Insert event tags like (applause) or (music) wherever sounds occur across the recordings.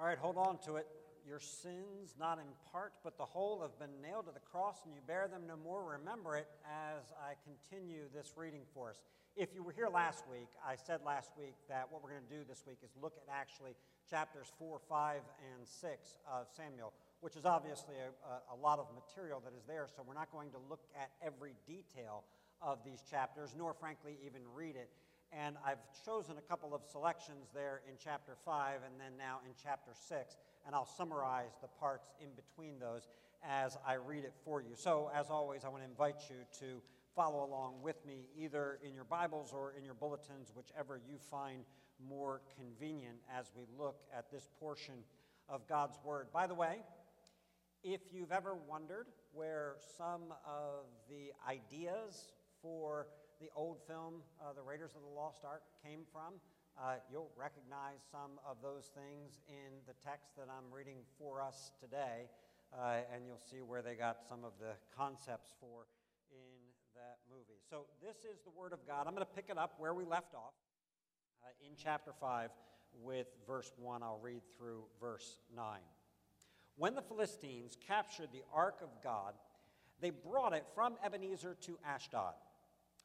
All right, hold on to it. Your sins, not in part, but the whole, have been nailed to the cross, and you bear them no more. Remember it as I continue this reading for us. If you were here last week, I said last week that what we're going to do this week is look at actually chapters 4, 5, and 6 of Samuel, which is obviously a, a, lot of material that is there, so we're not going to look at every detail of these chapters, nor frankly even read it. And I've chosen a couple of selections there in chapter 5 and then now in chapter 6, and I'll summarize the parts in between those as I read it for you. So, as always, I want to invite you to follow along with me either in your Bibles or in your bulletins, whichever you find more convenient as we look at this portion of God's Word. By the way, if you've ever wondered where some of the ideas for the old film, uh, The Raiders of the Lost Ark, came from. Uh, you'll recognize some of those things in the text that I'm reading for us today, uh, and you'll see where they got some of the concepts for in that movie. So, this is the Word of God. I'm going to pick it up where we left off uh, in chapter 5 with verse 1. I'll read through verse 9. When the Philistines captured the ark of God, they brought it from Ebenezer to Ashdod.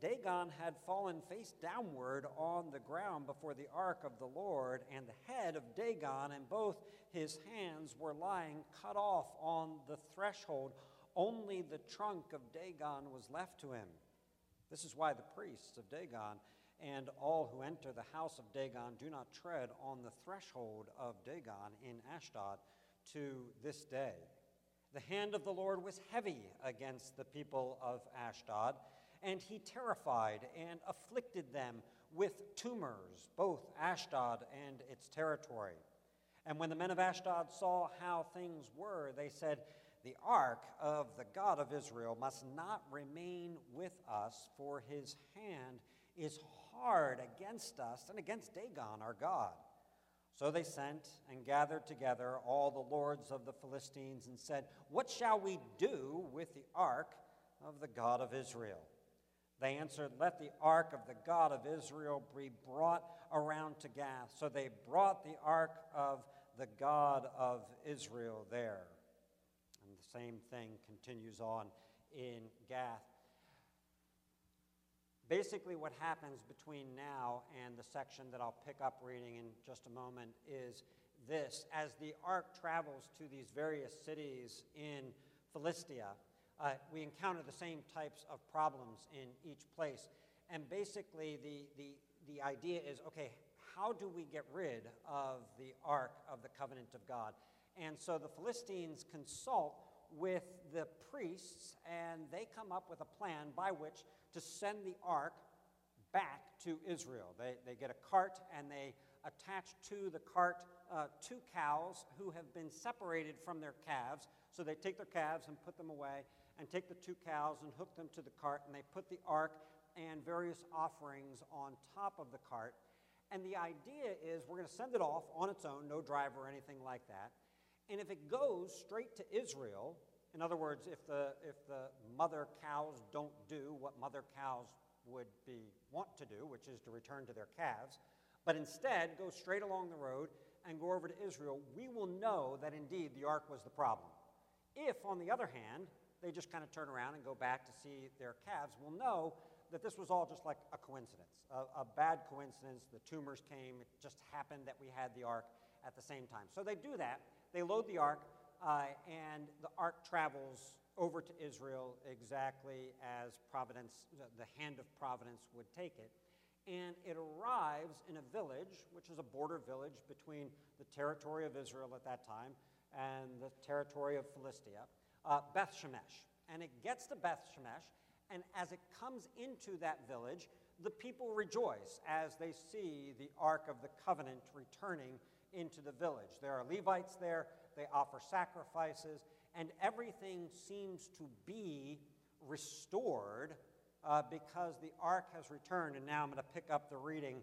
Dagon had fallen face downward on the ground before the ark of the Lord, and the head of Dagon and both his hands were lying cut off on the threshold. Only the trunk of Dagon was left to him. This is why the priests of Dagon and all who enter the house of Dagon do not tread on the threshold of Dagon in Ashdod to this day. The hand of the Lord was heavy against the people of Ashdod, and he terrified and afflicted them with tumors, both Ashdod and its territory. And when the men of Ashdod saw how things were, they said, The ark of the God of Israel must not remain with us, for his hand is hard against us and against Dagon, our God. So they sent and gathered together all the lords of the Philistines and said, What shall we do with the ark of the God of Israel? They answered, Let the ark of the God of Israel be brought around to Gath. So they brought the ark of the God of Israel there. And the same thing continues on in Gath basically what happens between now and the section that I'll pick up reading in just a moment is this as the ark travels to these various cities in Philistia, uh, we encounter the same types of problems in each place. And basically, the, the, the idea is okay, how do we get rid of the ark of the covenant of God? And so the Philistines consult with the priests, and they come up with a plan by which to send the ark back to Israel. They, they get a cart and they attach to the cart uh, two cows who have been separated from their calves. So they take their calves and put them away, and take the two cows and hook them to the cart, and they put the ark and various offerings on top of the cart. And the idea is we're going to send it off on its own, no driver or anything like that. And if it goes straight to Israel, in other words, if the, if the mother cows don't do what mother cows would be want to do, which is to return to their calves, but instead go straight along the road and go over to Israel, we will know that indeed the ark was the problem. If, on the other hand, they just kind of turn around and go back to see their calves, we'll know that this was all just like a coincidence, a, a bad coincidence. The tumors came, it just happened that we had the ark at the same time. So they do that. They load the ark, uh, and the ark travels over to Israel exactly as providence, the hand of providence would take it. And it arrives in a village, which is a border village between the territory of Israel at that time and the territory of Philistia, uh, Beth Shemesh. And it gets to Beth Shemesh, and as it comes into that village, the people rejoice as they see the Ark of the Covenant returning into the village. There are Levites there, they offer sacrifices, and everything seems to be restored uh, because the ark has returned. And now I'm going to pick up the reading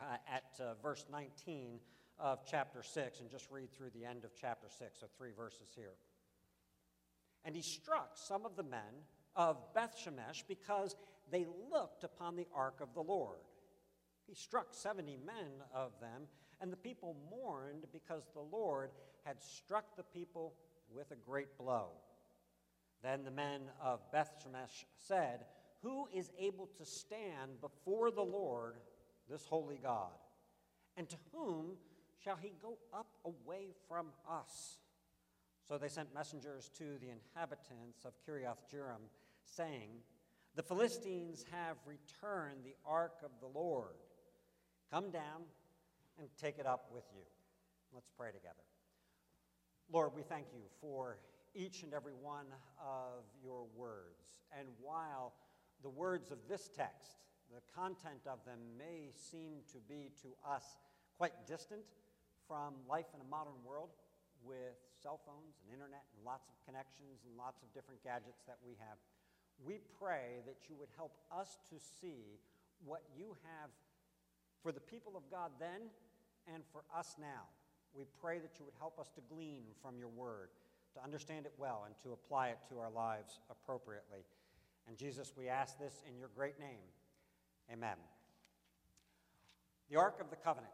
uh, at uh, verse 19 of chapter 6 and just read through the end of chapter 6, so three verses here. And he struck some of the men of Beth Shemesh because they looked upon the ark of the Lord. He struck 70 men of them, and the people mourned because the Lord had struck the people with a great blow. Then the men of Beth Shemesh said, Who is able to stand before the Lord, this holy God? And to whom shall he go up away from us? So they sent messengers to the inhabitants of Kiriath Jearim, saying, The Philistines have returned the ark of the Lord. Come down and take it up with you. Let's pray together. Lord, we thank you for each and every one of your words. And while the words of this text, the content of them may seem to be to us quite distant from life in a modern world with cell phones and internet and lots of connections and lots of different gadgets that we have, we pray that you would help us to see what you have for the people of God then and for us now. We pray that you would help us to glean from your word to understand it well and to apply it to our lives appropriately. And Jesus, we ask this in your great name. Amen. The Ark of the Covenant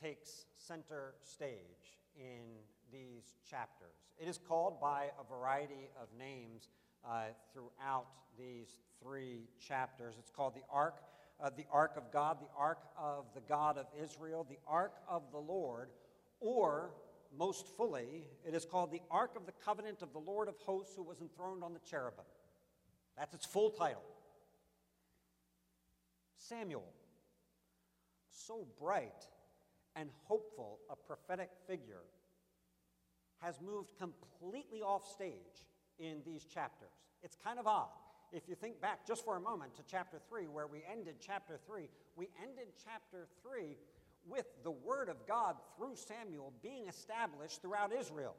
takes center stage in these chapters. It is called by a variety of names uh, throughout these three chapters. It's called the Ark, uh, the Ark of God, the Ark of the God of Israel, the Ark of the Lord, or most fully, it is called the Ark of the Covenant of the Lord of Hosts who was enthroned on the cherubim. That's its full title. Samuel, so bright and hopeful a prophetic figure, has moved completely off stage in these chapters. It's kind of odd. If you think back just for a moment to chapter 3, where we ended chapter 3, we ended chapter 3 with the word of God through Samuel being established throughout Israel.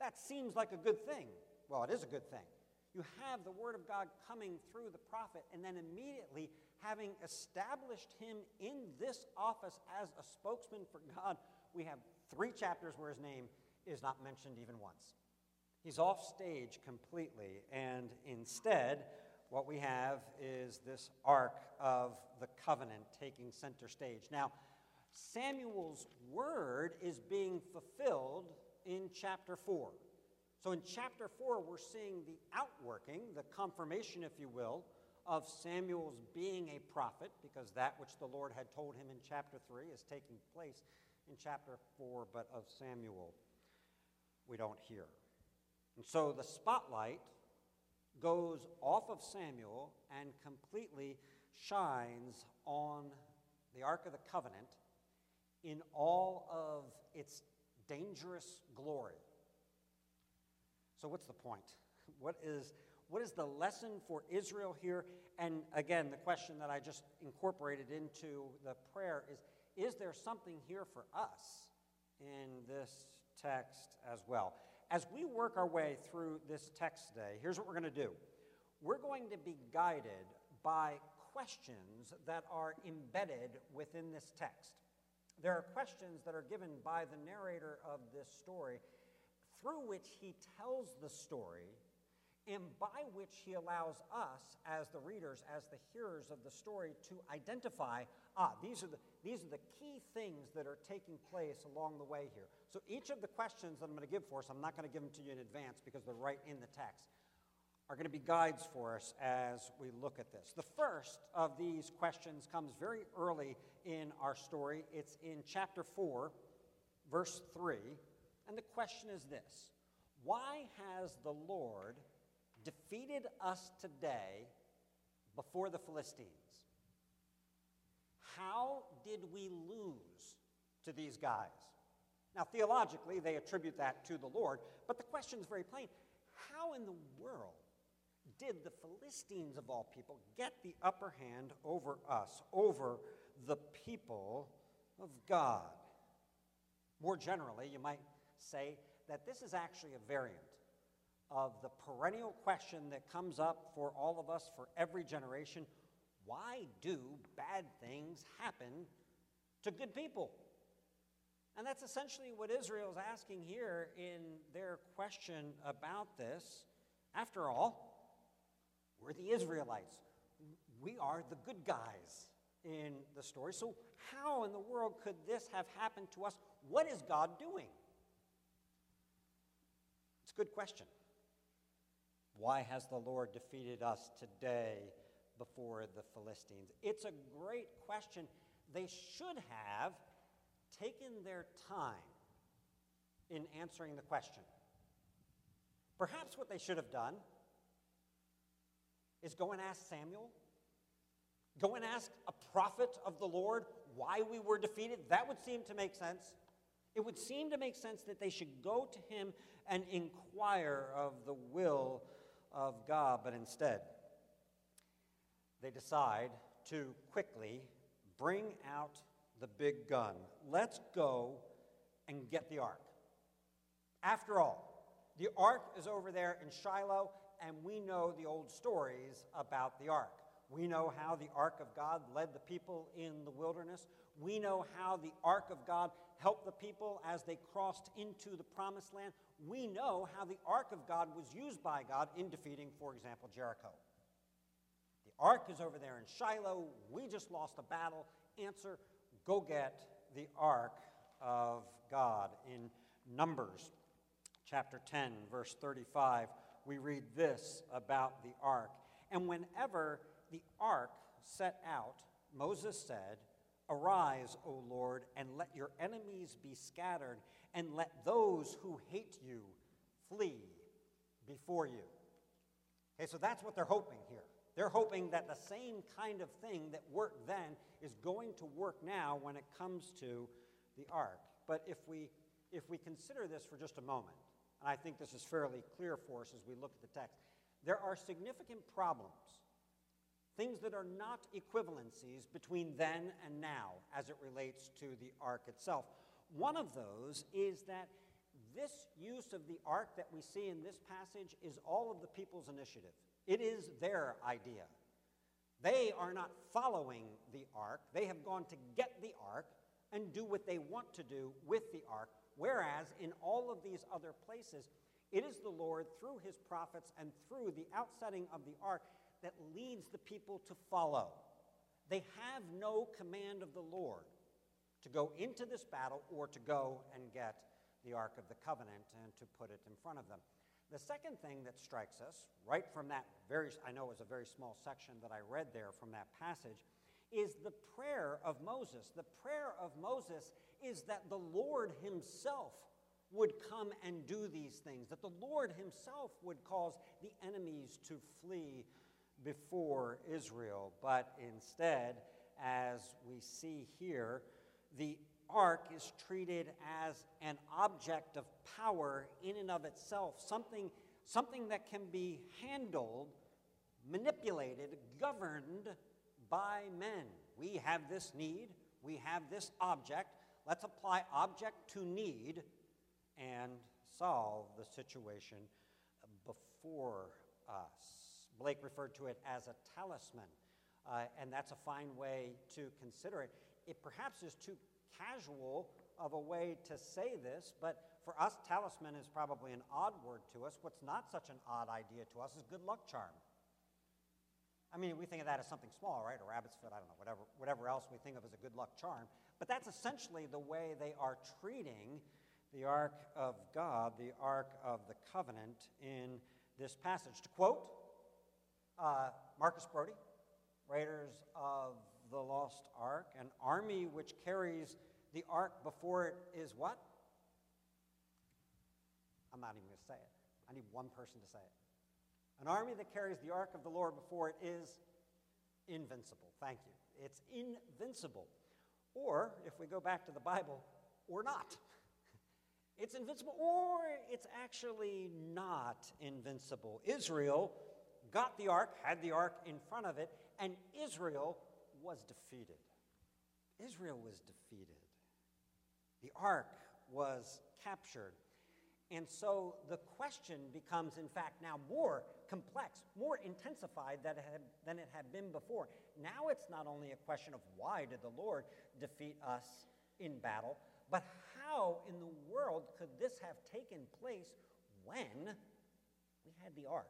That seems like a good thing. Well, it is a good thing. You have the word of God coming through the prophet, and then immediately having established him in this office as a spokesman for God, we have three chapters where his name is not mentioned even once. He's off stage completely, and instead, what we have is this ark of the covenant taking center stage. Now, Samuel's word is being fulfilled in chapter 4. So in chapter 4, we're seeing the outworking, the confirmation, if you will, of Samuel's being a prophet, because that which the Lord had told him in chapter 3 is taking place in chapter 4, but of Samuel we don't hear. And so the spotlight goes off of Samuel and completely shines on the Ark of the Covenant in all of its dangerous glory. So, what's the point? (laughs) What is, what is the lesson for Israel here? And again, the question that I just incorporated into the prayer is Is there something here for us in this text as well? As we work our way through this text today, here's what we're going to do we're going to be guided by questions that are embedded within this text. There are questions that are given by the narrator of this story through which he tells the story and by which he allows us as the readers as the hearers of the story to identify ah these are the these are the key things that are taking place along the way here so each of the questions that i'm going to give for us i'm not going to give them to you in advance because they're right in the text are going to be guides for us as we look at this. The first of these questions comes very early in our story. It's in chapter 4, verse 3. And the question is this Why has the Lord defeated us today before the Philistines? How did we lose to these guys? Now, theologically, they attribute that to the Lord, but the question is very plain. How in the world did the Philistines, of all people, get the upper hand over us, over the people of God? More generally, you might say that this is actually a variant of the perennial question that comes up for all of us for every generation why do bad things happen to good people? And that's essentially what Israel is asking here in their question about this. After all, we're the Israelites. We are the good guys in the story. So, how in the world could this have happened to us? What is God doing? It's a good question. Why has the Lord defeated us today before the Philistines? It's a great question. They should have taken their time in answering the question. Perhaps what they should have done is go and ask Samuel, go and ask a prophet of the Lord why we were defeated. That would seem to make sense. It would seem to make sense that they should go to him and inquire of the will of God, but instead, they decide to quickly bring out the big gun. Let's go and get the ark. After all, the ark is over there in Shiloh, and we know the old stories about the ark. We know how the ark of God led the people in the wilderness. We know how the ark of God helped the people as they crossed into the promised land. We know how the ark of God was used by God in defeating, for example, Jericho. Ark is over there in Shiloh. We just lost a battle. Answer go get the ark of God. In Numbers chapter 10, verse 35, we read this about the ark. And whenever the ark set out, Moses said, Arise, O Lord, and let your enemies be scattered, and let those who hate you flee before you. Okay, so that's what they're hoping here. They're hoping that the same kind of thing that worked then is going to work now when it comes to the ark. But if we, if we consider this for just a moment, and I think this is fairly clear for us as we look at the text, there are significant problems, things that are not equivalencies between then and now as it relates to the ark itself. One of those is that this use of the ark that we see in this passage is all of the people's initiative. It is their idea. They are not following the ark. They have gone to get the ark and do what they want to do with the ark. Whereas in all of these other places, it is the Lord, through his prophets and through the outsetting of the ark, that leads the people to follow. They have no command of the Lord to go into this battle or to go and get the Ark of the Covenant and to put it in front of them. The second thing that strikes us, right from that very, I know it was a very small section that I read there from that passage, is the prayer of Moses. The prayer of Moses is that the Lord Himself would come and do these things, that the Lord Himself would cause the enemies to flee before Israel. But instead, as we see here, the ark is treated as an object of power in and of itself, something, something that can be handled, manipulated, governed by men. We have this need, we have this object. Let's apply object to need and solve the situation before us. Blake referred to it as a talisman, uh, and that's a fine way to consider it. It perhaps is too casual of a way to say this, but for us, talisman is probably an odd word to us. What's not such an odd idea to us is good luck charm. I mean, we think of that as something small, right? A rabbit's foot, I don't know, whatever, whatever else we think of as a good luck charm. But that's essentially the way they are treating the Ark of God, the Ark of the Covenant in this passage. To quote uh, Marcus Brody, Raiders of the Lost Ark, an army which carries the ark before it is what? I'm not even going to say it. I need one person to say it. An army that carries the ark of the Lord before it is invincible. Thank you. It's invincible. Or, if we go back to the Bible, or not. (laughs) It's invincible, or it's actually not invincible. Israel got the ark, had the ark in front of it, and Israel was defeated. Israel was defeated. The ark was captured. And so the question becomes, in fact, now more complex, more intensified than it, had, than it had been before. Now it's not only a question of why did the Lord defeat us in battle, but how in the world could this have taken place when we had the ark?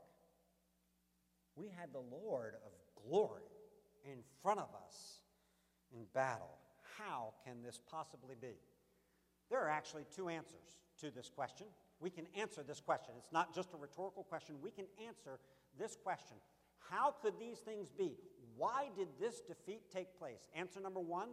We had the Lord of glory in front of us in battle. How can this possibly be? There are actually two answers to this question. We can answer this question. It's not just a rhetorical question. We can answer this question How could these things be? Why did this defeat take place? Answer number one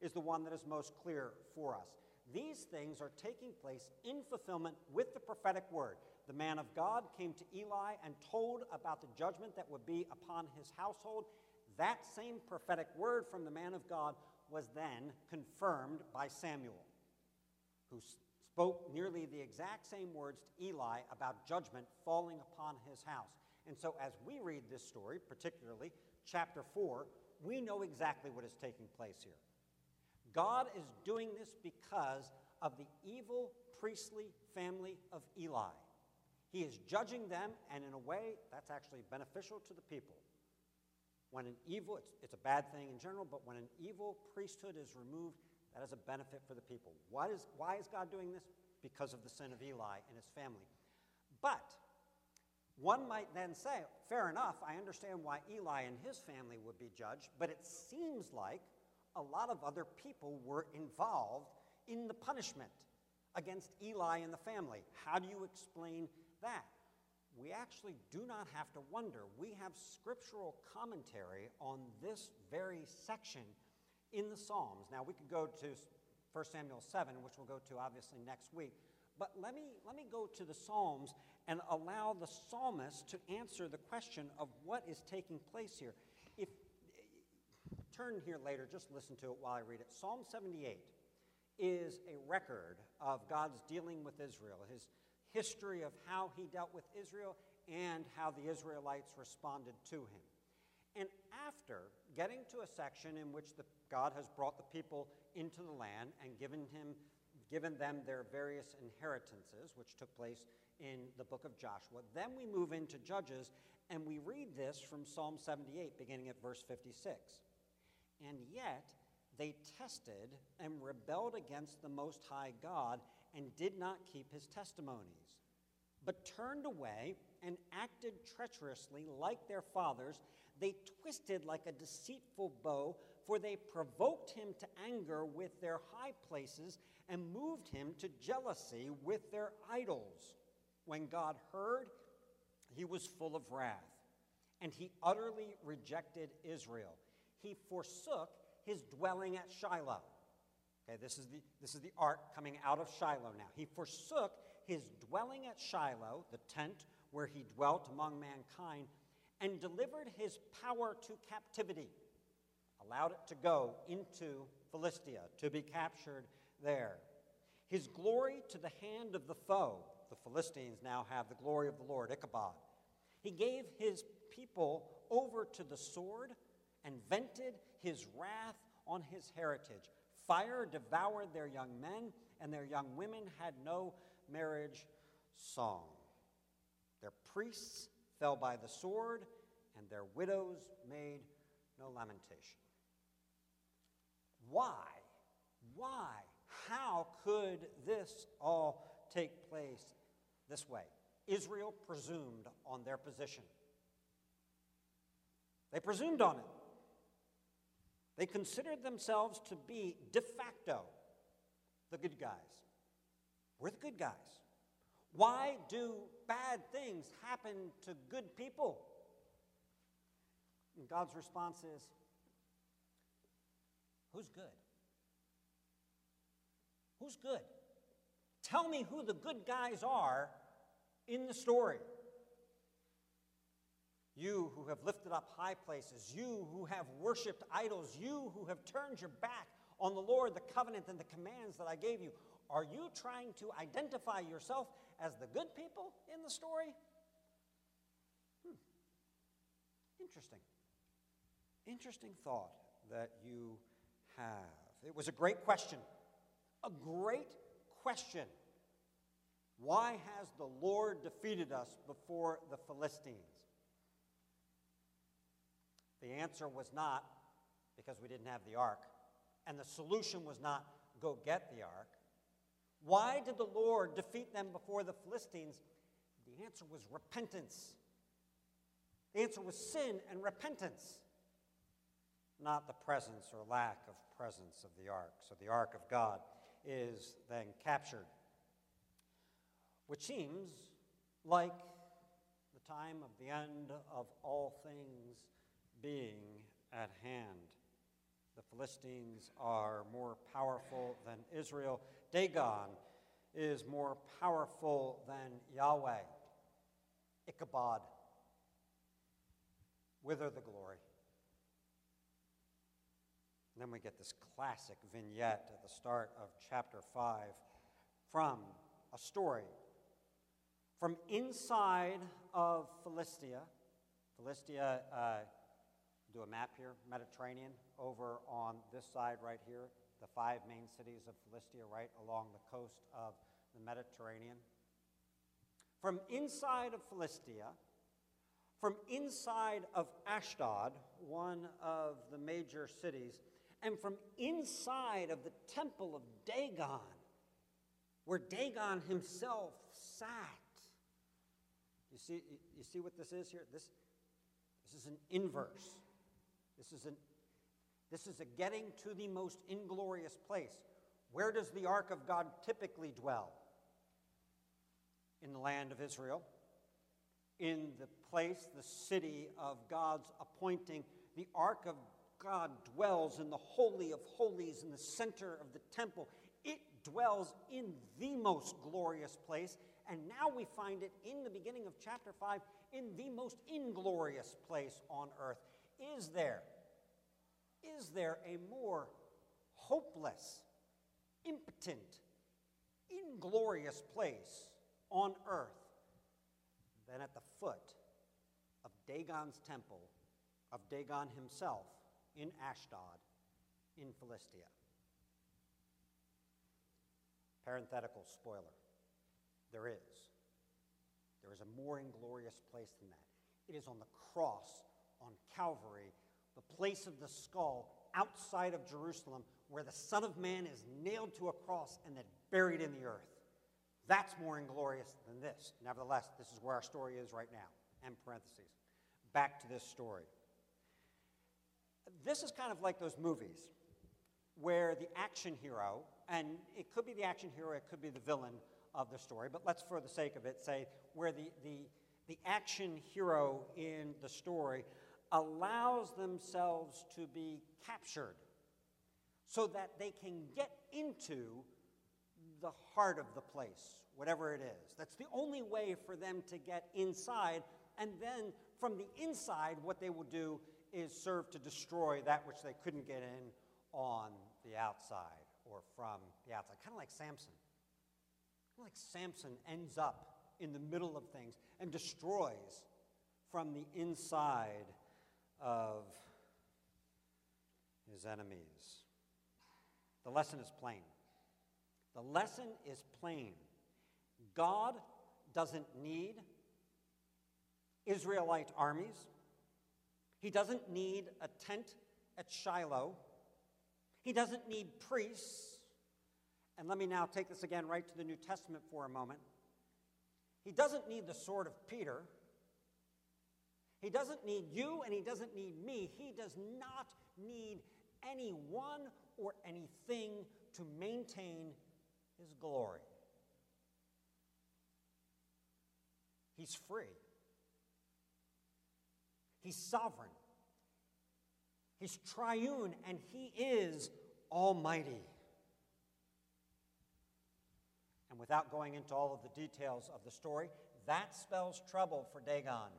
is the one that is most clear for us. These things are taking place in fulfillment with the prophetic word. The man of God came to Eli and told about the judgment that would be upon his household. That same prophetic word from the man of God was then confirmed by Samuel, who spoke nearly the exact same words to Eli about judgment falling upon his house. And so, as we read this story, particularly chapter 4, we know exactly what is taking place here. God is doing this because of the evil priestly family of Eli. He is judging them, and in a way, that's actually beneficial to the people. When an evil, it's, it's a bad thing in general, but when an evil priesthood is removed, that is a benefit for the people. Why is, why is God doing this? Because of the sin of Eli and his family. But one might then say, fair enough, I understand why Eli and his family would be judged, but it seems like a lot of other people were involved in the punishment against Eli and the family. How do you explain that? We actually do not have to wonder. We have scriptural commentary on this very section in the Psalms. Now, we could go to 1 Samuel 7, which we'll go to obviously next week. But let me, let me go to the Psalms and allow the psalmist to answer the question of what is taking place here. If turn here later, just listen to it while I read it. Psalm 78 is a record of God's dealing with Israel, his history of how he dealt with Israel and how the Israelites responded to him. And after getting to a section in which the, God has brought the people into the land and given, him, given them their various inheritances, which took place in the book of Joshua, then we move into Judges and we read this from Psalm 78, beginning at verse 56 and yet they tested and rebelled against the Most High God and did not keep his testimonies, but turned away and acted treacherously like their fathers. They twisted like a deceitful bow, for they provoked him to anger with their high places and moved him to jealousy with their idols. When God heard, he was full of wrath, and he utterly rejected Israel he forsook his dwelling at Shiloh. Okay, this is the, this is the ark coming out of Shiloh now. He forsook his dwelling at Shiloh, the tent where he dwelt among mankind, and delivered his power to captivity, allowed it to go into Philistia to be captured there. His glory to the hand of the foe. The Philistines now have the glory of the Lord, Ichabod. He gave his people over to the sword and vented his wrath on his heritage. Fire devoured their young men, and their young women had no marriage song. Their priests fell by the sword, and their widows made no lamentation. Why? Why? How could this all take place this way? Israel presumed on their position. They presumed on it. They considered themselves to be de facto the good guys. We're the good guys. Why do bad things happen to good people? And God's response is Who's good? Who's good? Tell me who the good guys are in the story. You who have lifted up high places, you who have worshiped idols, you who have turned your back on the Lord, the covenant, and the commands that I gave you, are you trying to identify yourself as the good people in the story? Hmm. Interesting. Interesting thought that you have. It was a great question. A great question. Why has the Lord defeated us before the Philistines? The answer was not because we didn't have the ark, and the solution was not go get the ark. Why did the Lord defeat them before the Philistines? The answer was repentance. The answer was sin and repentance, not the presence or lack of presence of the ark. So the ark of God is then captured, which seems like the time of the end of all things being at hand. The Philistines are more powerful than Israel. Dagon is more powerful than Yahweh. Ichabod. Whither the glory. And then we get this classic vignette at the start of chapter 5 from a story from inside of Philistia. Philistia, uh, do a map here, Mediterranean, over on this side right here, the five main cities of Philistia right along the coast of the Mediterranean. From inside of Philistia, from inside of Ashdod, one of the major cities, and from inside of the temple of Dagon, where Dagon himself sat. You see, you see what this is here? This, this is an inverse. This is, an, this is a getting to the most inglorious place. Where does the ark of God typically dwell? In the land of Israel, in the place, the city of God's appointing. The ark of God dwells in the Holy of Holies, in the center of the temple. It dwells in the most glorious place. And now we find it in the beginning of chapter 5 in the most inglorious place on earth. Is there, is there a more hopeless, impotent, inglorious place on earth than at the foot of Dagon's temple, of Dagon himself in Ashdod, in Philistia? Parenthetical spoiler there is. There is a more inglorious place than that. It is on the cross on Calvary, the place of the skull outside of Jerusalem, where the Son of Man is nailed to a cross and then buried in the earth. That's more inglorious than this. Nevertheless, this is where our story is right now. And parentheses. Back to this story. This is kind of like those movies where the action hero, and it could be the action hero, it could be the villain of the story, but let's, for the sake of it, say where the, the, the action hero in the story allows themselves to be captured so that they can get into the heart of the place, whatever it is. That's the only way for them to get inside. And then from the inside, what they will do is serve to destroy that which they couldn't get in on the outside or from the outside. Kind of like Samson. Like Samson ends up in the middle of things and destroys from the inside of his enemies. The lesson is plain. The lesson is plain. God doesn't need Israelite armies. He doesn't need a tent at Shiloh. He doesn't need priests. And let me now take this again right to the New Testament for a moment. He doesn't need the sword of Peter. He doesn't need you and he doesn't need me. He does not need anyone or anything to maintain his glory. He's free. He's sovereign. He's triune and he is almighty. And without going into all of the details of the story, that spells trouble for Dagon.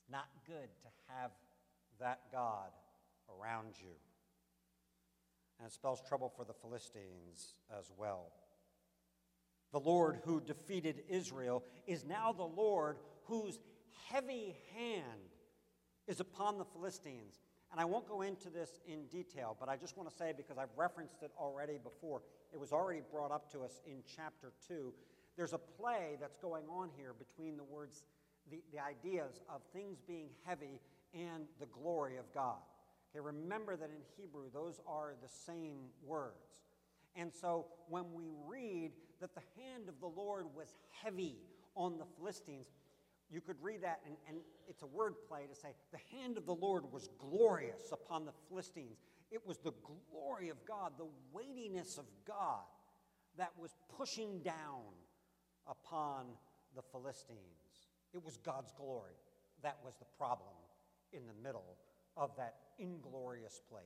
It's not good to have that God around you. And it spells trouble for the Philistines as well. The Lord who defeated Israel is now the Lord whose heavy hand is upon the Philistines And I won't go into this in detail, but I just want to say, because I've referenced it already before, it was already brought up to us in chapter 2. There's a play that's going on here between the words, the, the ideas of things being heavy and the glory of God. Okay, remember that in Hebrew, those are the same words. And so when we read that the hand of the Lord was heavy on the Philistines, you could read that, and, and it's a word play to say, the hand of the Lord was glorious upon the Philistines. It was the glory of God, the weightiness of God that was pushing down upon the Philistines. It was God's glory. That was the problem in the middle of that inglorious place.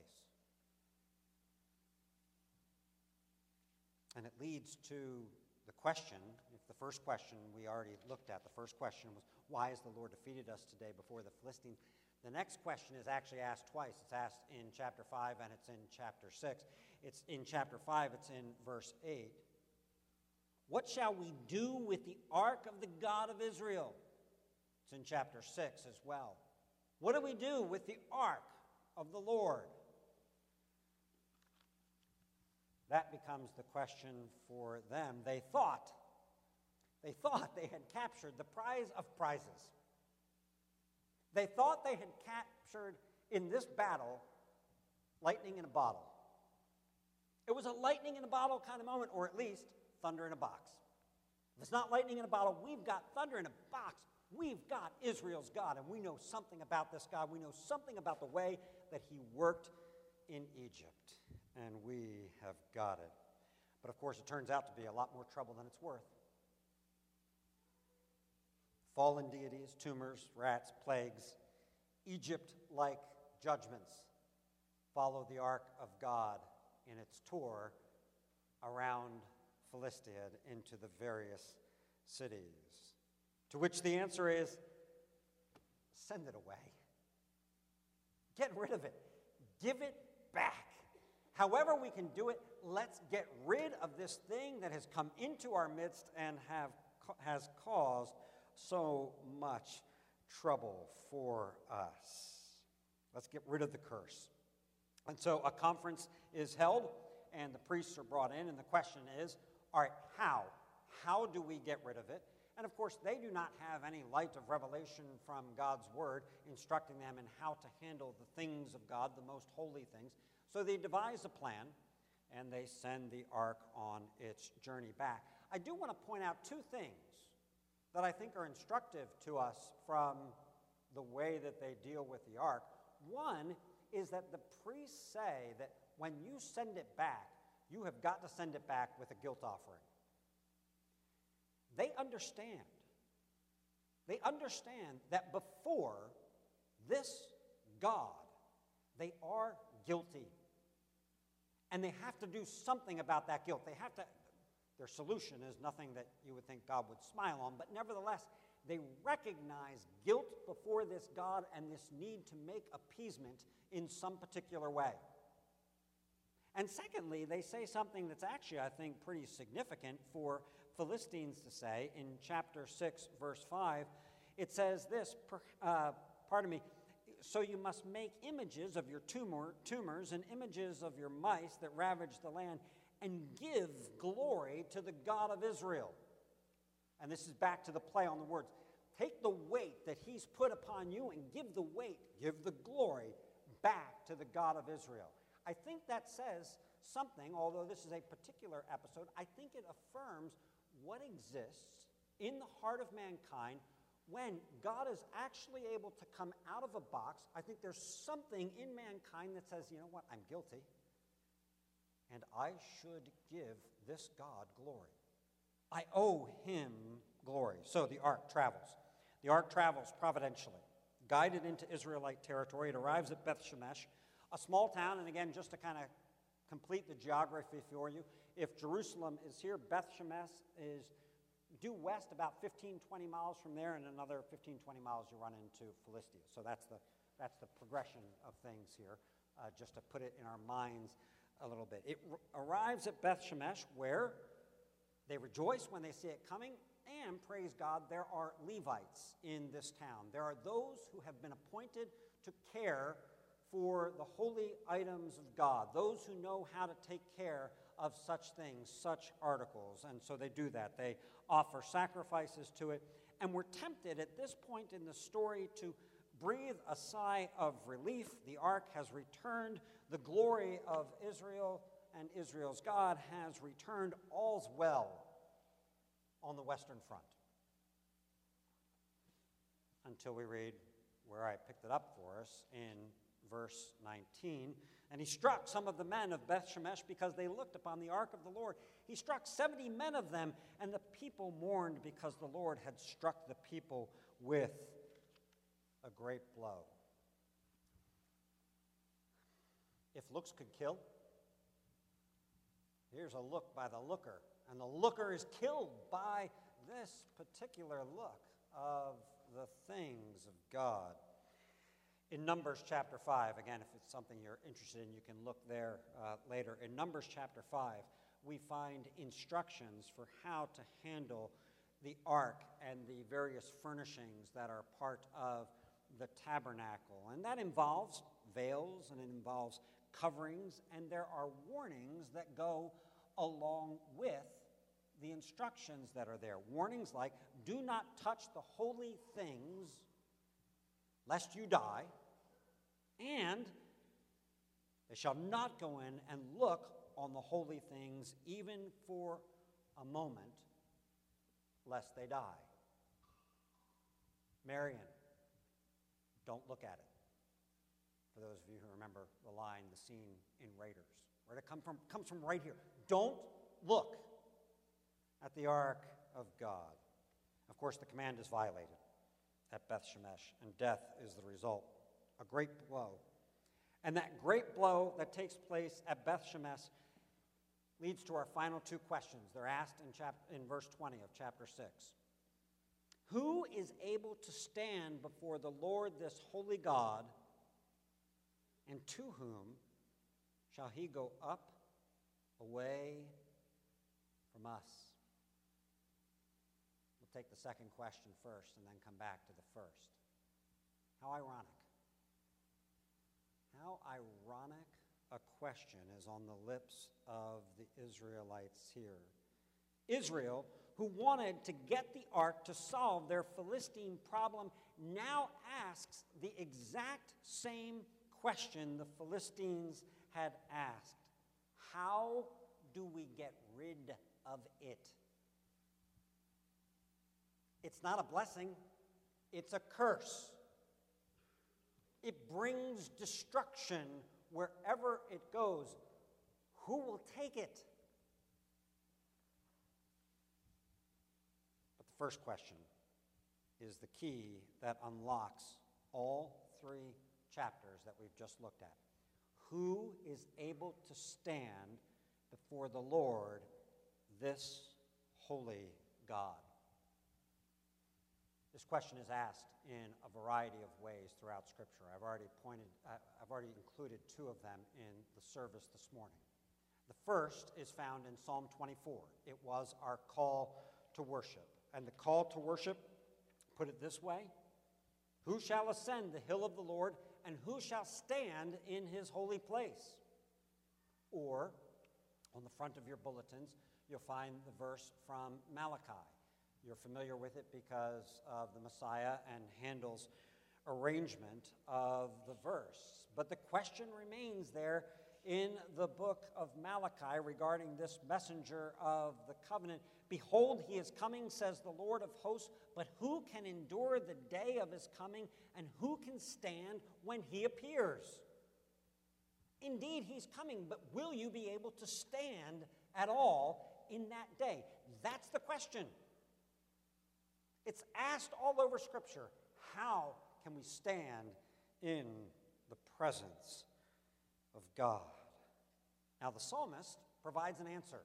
And it leads to the question if the first question we already looked at, the first question was, why has the Lord defeated us today before the Philistines? The next question is actually asked twice. It's asked in chapter 5 and it's in chapter 6. It's in chapter 5, it's in verse 8. What shall we do with the ark of the God of Israel? It's in chapter 6 as well. What do we do with the ark of the Lord? That becomes the question for them. They thought, they thought they had captured the prize of prizes. They thought they had captured in this battle lightning in a bottle. It was a lightning in a bottle kind of moment, or at least thunder in a box. If it's not lightning in a bottle, we've got thunder in a box. We've got Israel's God, and we know something about this God. We know something about the way that he worked in Egypt and we have got it. But of course, it turns out to be a lot more trouble than it's worth. Fallen deities, tumors, rats, plagues, Egypt like judgments follow the ark of God in its tour around Philistia into the various cities. To which the answer is send it away. Get rid of it. Give it back. However, we can do it, let's get rid of this thing that has come into our midst and have, has caused so much trouble for us. Let's get rid of the curse. And so a conference is held, and the priests are brought in, and the question is all right, how? How do we get rid of it? And of course, they do not have any light of revelation from God's word instructing them in how to handle the things of God, the most holy things. So they devise a plan and they send the ark on its journey back. I do want to point out two things that I think are instructive to us from the way that they deal with the ark. One is that the priests say that when you send it back, you have got to send it back with a guilt offering. They understand. They understand that before this God, they are guilty. And they have to do something about that guilt. They have to, their solution is nothing that you would think God would smile on, but nevertheless, they recognize guilt before this God and this need to make appeasement in some particular way. And secondly, they say something that's actually, I think, pretty significant for Philistines to say in chapter 6, verse 5. It says this, uh, pardon me, so you must make images of your tumor, tumors and images of your mice that ravage the land and give glory to the God of Israel. And this is back to the play on the words. Take the weight that he's put upon you and give the weight, give the glory back to the God of Israel. I think that says something, although this is a particular episode, I think it affirms what exists in the heart of mankind when God is actually able to come out of a box, I think there's something in mankind that says, you know what, I'm guilty, and I should give this God glory. I owe him glory. So the ark travels. The ark travels providentially, guided into Israelite territory. It arrives at Beth Shemesh, a small town, and again, just to kind of complete the geography for you, if Jerusalem is here, Beth Shemesh is due west about 15, 20 miles from there, and another 15, 20 miles you run into Philistia. So that's the, that's the progression of things here, uh, just to put it in our minds a little bit. It r- arrives at Beth Shemesh, where they rejoice when they see it coming, and praise God, there are Levites in this town. There are those who have been appointed to care for the holy items of God, those who know how to take care of such things, such articles. And so they do that. They offer sacrifices to it. And we're tempted at this point in the story to breathe a sigh of relief. The ark has returned, the glory of Israel and Israel's God has returned. All's well on the Western Front. Until we read where I picked it up for us in verse 19. And he struck some of the men of Beth Shemesh because they looked upon the ark of the Lord. He struck 70 men of them, and the people mourned because the Lord had struck the people with a great blow. If looks could kill, here's a look by the looker, and the looker is killed by this particular look of the things of God. In Numbers chapter 5, again, if it's something you're interested in, you can look there uh, later. In Numbers chapter 5, we find instructions for how to handle the ark and the various furnishings that are part of the tabernacle. And that involves veils and it involves coverings, and there are warnings that go along with the instructions that are there. Warnings like, do not touch the holy things lest you die, and they shall not go in and look on the holy things even for a moment, lest they die. Marion, don't look at it. For those of you who remember the line, the scene in Raiders, where it come from, comes from right here. Don't look at the ark of God. Of course, the command is violated at Beth Shemesh, and death is the result. A great blow. And that great blow that takes place at Beth Shemesh leads to our final two questions. They're asked in, chap- in verse 20 of chapter 6. Who is able to stand before the Lord, this holy God, and to whom shall he go up away from us? We'll take the second question first and then come back to the first. How ironic. How ironic a question is on the lips of the Israelites here. Israel, who wanted to get the ark to solve their Philistine problem, now asks the exact same question the Philistines had asked How do we get rid of it? It's not a blessing, it's a curse. It brings destruction wherever it goes. Who will take it? But the first question is the key that unlocks all three chapters that we've just looked at. Who is able to stand before the Lord, this holy God? This question is asked in a variety of ways throughout Scripture. I've already pointed, I've already included two of them in the service this morning. The first is found in Psalm 24. It was our call to worship. And the call to worship, put it this way Who shall ascend the hill of the Lord, and who shall stand in his holy place? Or, on the front of your bulletins, you'll find the verse from Malachi. You're familiar with it because of the Messiah and Handel's arrangement of the verse. But the question remains there in the book of Malachi regarding this messenger of the covenant. Behold, he is coming, says the Lord of hosts, but who can endure the day of his coming, and who can stand when he appears? Indeed, he's coming, but will you be able to stand at all in that day? That's the question. It's asked all over Scripture how can we stand in the presence of God? Now, the psalmist provides an answer.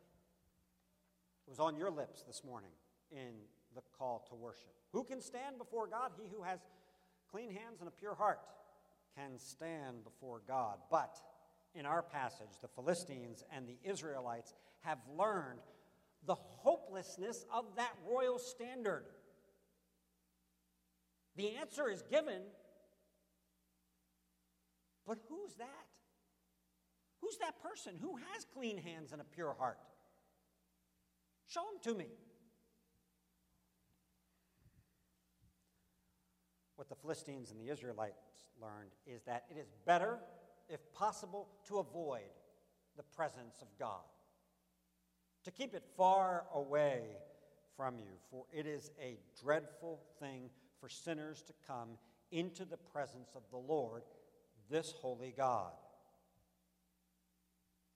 It was on your lips this morning in the call to worship. Who can stand before God? He who has clean hands and a pure heart can stand before God. But in our passage, the Philistines and the Israelites have learned the hopelessness of that royal standard. The answer is given, But who's that? Who's that person? Who has clean hands and a pure heart? Show him to me. What the Philistines and the Israelites learned is that it is better, if possible, to avoid the presence of God, to keep it far away from you, for it is a dreadful thing for sinners to come into the presence of the Lord, this holy God.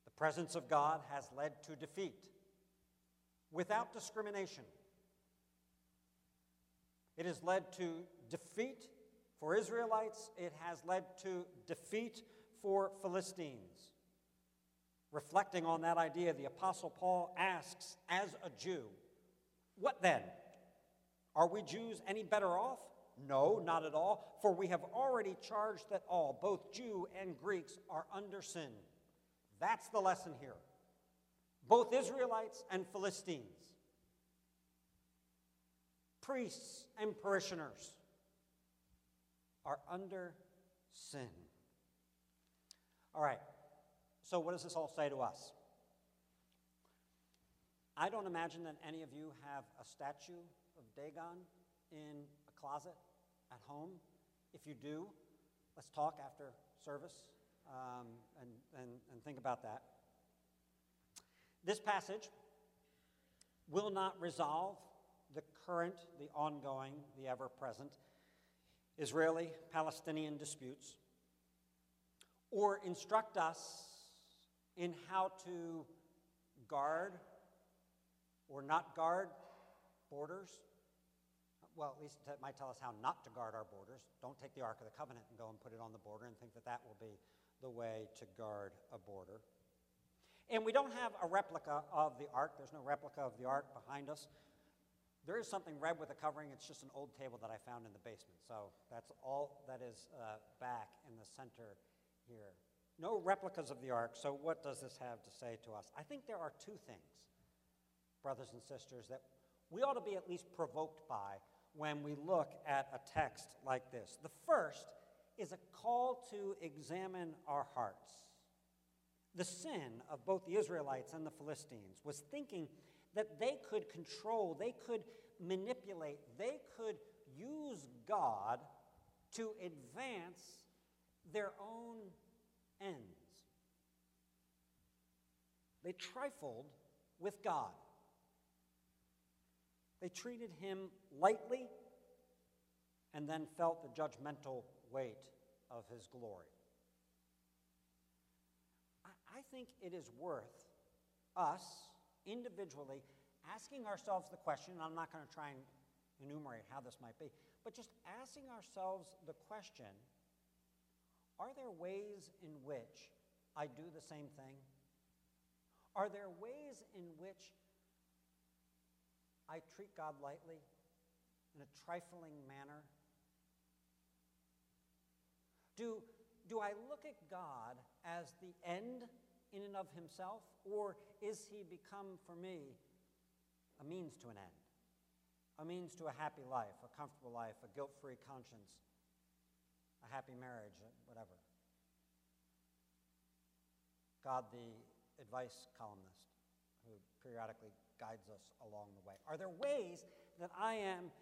The presence of God has led to defeat without discrimination. It has led to defeat for Israelites, it has led to defeat for Philistines. Reflecting on that idea, the Apostle Paul asks, as a Jew, what then? Are we Jews any better off? No, not at all, for we have already charged that all, both Jew and Greeks, are under sin. That's the lesson here. Both Israelites and Philistines, priests and parishioners, are under sin. All right, so what does this all say to us? I don't imagine that any of you have a statue of Dagon in a closet at home. If you do, let's talk after service um, and, and, and think about that. This passage will not resolve the current, the ongoing, the ever present Israeli Palestinian disputes or instruct us in how to guard or not guard borders. Well, at least it might tell us how not to guard our borders. Don't take the Ark of the Covenant and go and put it on the border and think that that will be the way to guard a border. And we don't have a replica of the ark. There's no replica of the ark behind us. There is something red with a covering. It's just an old table that I found in the basement. So that's all that is uh, back in the center here. No replicas of the ark. So what does this have to say to us? I think there are two things, brothers and sisters, that we ought to be at least provoked by when we look at a text like this. The first is a call to examine our hearts. The sin of both the Israelites and the Philistines was thinking that they could control, they could manipulate, they could use God to advance their own ends. They trifled with God. They treated him lightly and then felt the judgmental weight of his glory. I, think it is worth us individually asking ourselves the question, I'm not going to try and enumerate how this might be, but just asking ourselves the question are there ways in which I do the same thing? Are there ways in which I treat God lightly in a trifling manner? Do, do I look at God as the end in and of himself, or is he become for me a means to an end? A means to a happy life, a comfortable life, a guilt free conscience, a happy marriage, whatever. God, the advice columnist who periodically guides us along the way. Are there ways that I am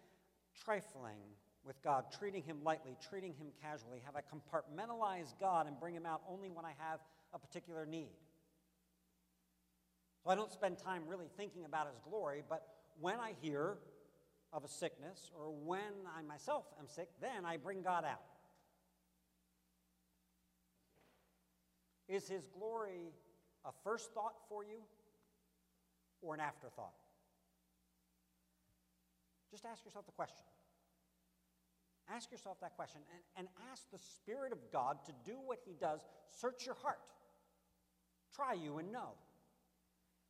trifling with God, treating him lightly, treating him casually? Have I compartmentalized God and bring him out only when I have a particular need? So I don't spend time really thinking about his glory, but when I hear of a sickness or when I myself am sick, then I bring God out. Is his glory a first thought for you or an afterthought? Just ask yourself the question. Ask yourself that question and, and ask the Spirit of God to do what He does. Search your heart. Try you and know.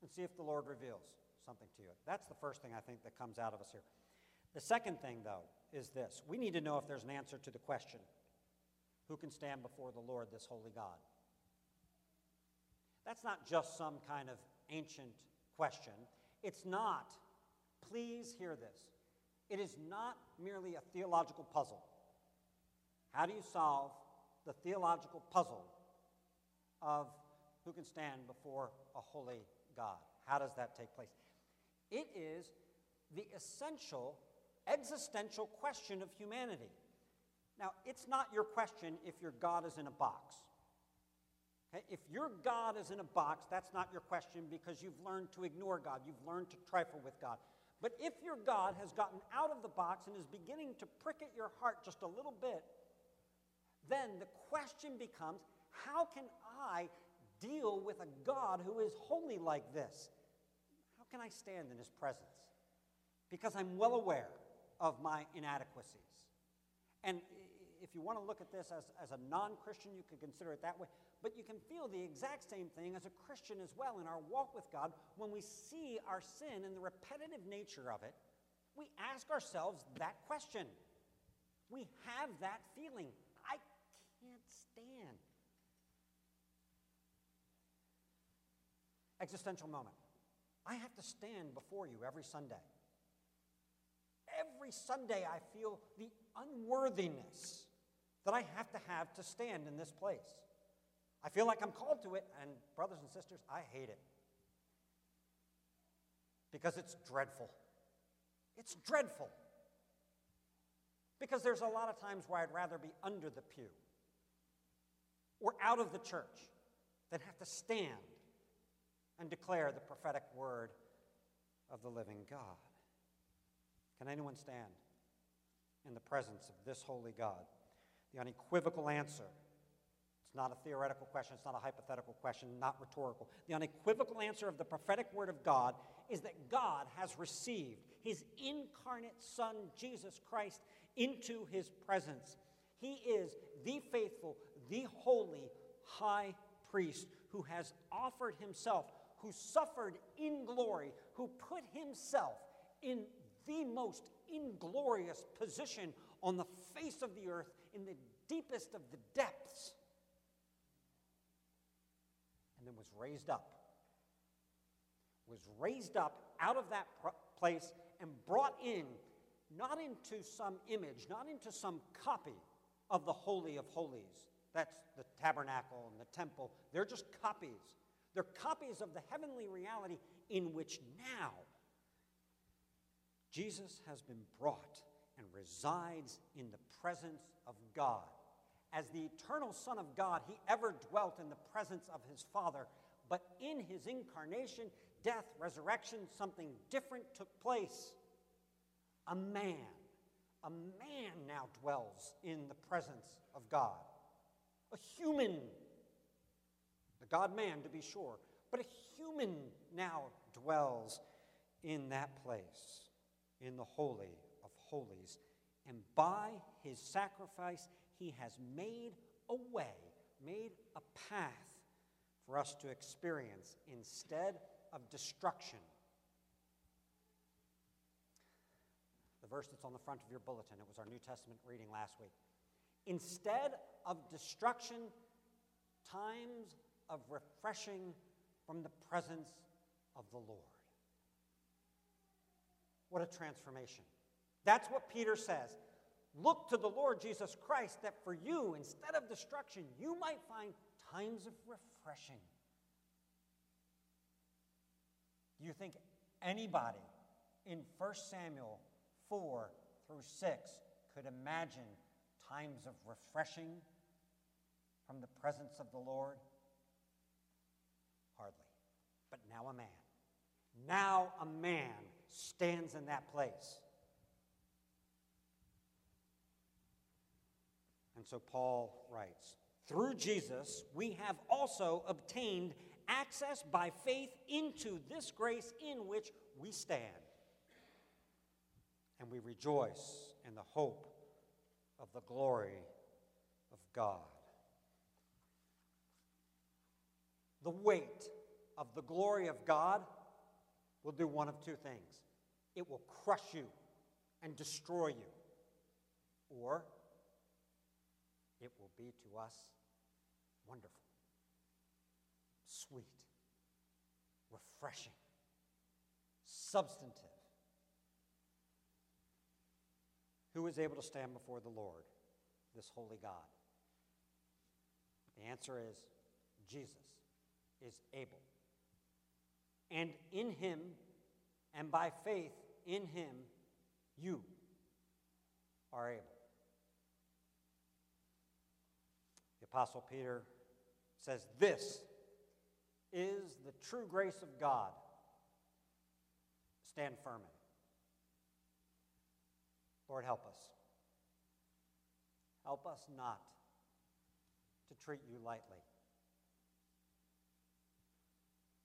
And see if the Lord reveals something to you. That's the first thing I think that comes out of us here. The second thing, though, is this we need to know if there's an answer to the question who can stand before the Lord, this holy God? That's not just some kind of ancient question. It's not, please hear this, it is not merely a theological puzzle. How do you solve the theological puzzle of who can stand before a holy God. How does that take place? It is the essential existential question of humanity. Now, it's not your question if your God is in a box. If your God is in a box, that's not your question because you've learned to ignore God, you've learned to trifle with God. But if your God has gotten out of the box and is beginning to prick at your heart just a little bit, then the question becomes how can I deal with a God who is holy like this? How can I stand in his presence? Because I'm well aware of my inadequacies. And if you want to look at this as, as a non Christian, you could consider it that way. But you can feel the exact same thing as a Christian as well in our walk with God. When we see our sin and the repetitive nature of it, we ask ourselves that question. We have that feeling. I can't stand. Existential moment. I have to stand before you every Sunday. Every Sunday, I feel the unworthiness that I have to have to stand in this place. I feel like I'm called to it, and brothers and sisters, I hate it. Because it's dreadful. It's dreadful. Because there's a lot of times where I'd rather be under the pew or out of the church than have to stand and declare the prophetic word of the living God. Can anyone stand in the presence of this holy God? The unequivocal answer. It's not a theoretical question, it's not a hypothetical question, not rhetorical. The unequivocal answer of the prophetic word of God is that God has received his incarnate Son, Jesus Christ, into his presence. He is the faithful, the holy high priest who has offered himself, who suffered in glory, who put himself in the most inglorious position on the face of the earth in the deepest of the depths, and then was raised up. Was raised up out of that place and brought in, not into some image, not into some copy of the Holy of Holies. That's the tabernacle and the temple. They're just copies. They're copies of the heavenly reality in which now Jesus has been brought and resides in the presence of God. As the eternal Son of God, he ever dwelt in the presence of his Father, but in his incarnation, death, resurrection, something different took place. A man, a man now dwells in the presence of God. A human, the God man to be sure, but a human now dwells in that place in the Holy of Holies. And by his sacrifice, he has made a way, made a path for us to experience instead of destruction. The verse that's on the front of your bulletin, it was our New Testament reading last week. Instead of destruction, times of refreshing from the presence of the Lord. What a transformation. That's what Peter says. Look to the Lord Jesus Christ that for you, instead of destruction, you might find times of refreshing. Do you think anybody in 1 Samuel 4 through 6 could imagine times of refreshing from the presence of the Lord? Hardly. But now a man. Now a man stands in that place. And so Paul writes Through Jesus, we have also obtained access by faith into this grace in which we stand. And we rejoice in the hope of the glory of God. The weight of the glory of God will do one of two things it will crush you and destroy you, or it will be to us wonderful, sweet, refreshing, substantive. Who is able to stand before the Lord, this holy God? The answer is Jesus is able. And in him, and by faith in him, you are able. The Apostle Peter says, This is the true grace of God. Stand firm in it. Lord, help us. Help us not to treat you lightly.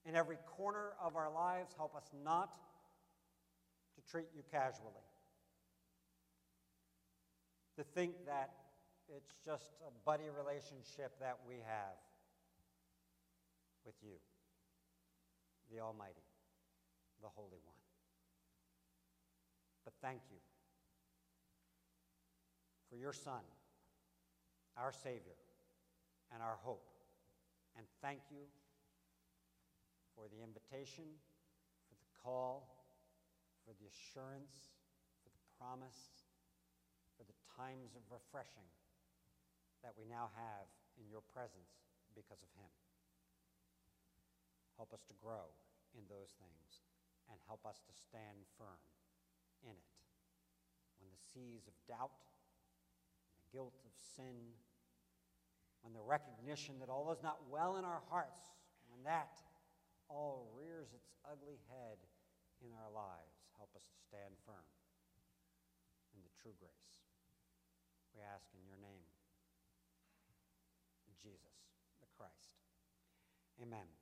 In every corner of our lives, help us not to treat you casually. To think that it's just a buddy relationship that we have with you, the Almighty, the Holy One. But thank you for your Son, our Savior, and our hope. And thank you for the invitation, for the call, for the assurance, for the promise, for the times of refreshing that we now have in your presence because of Him. Help us to grow in those things and help us to stand firm in it. When the seas of doubt, the guilt of sin, when the recognition that all is not well in our hearts, when that all rears its ugly head in our lives, help us to stand firm in the true grace. We ask in your name, Jesus the Christ. Amen.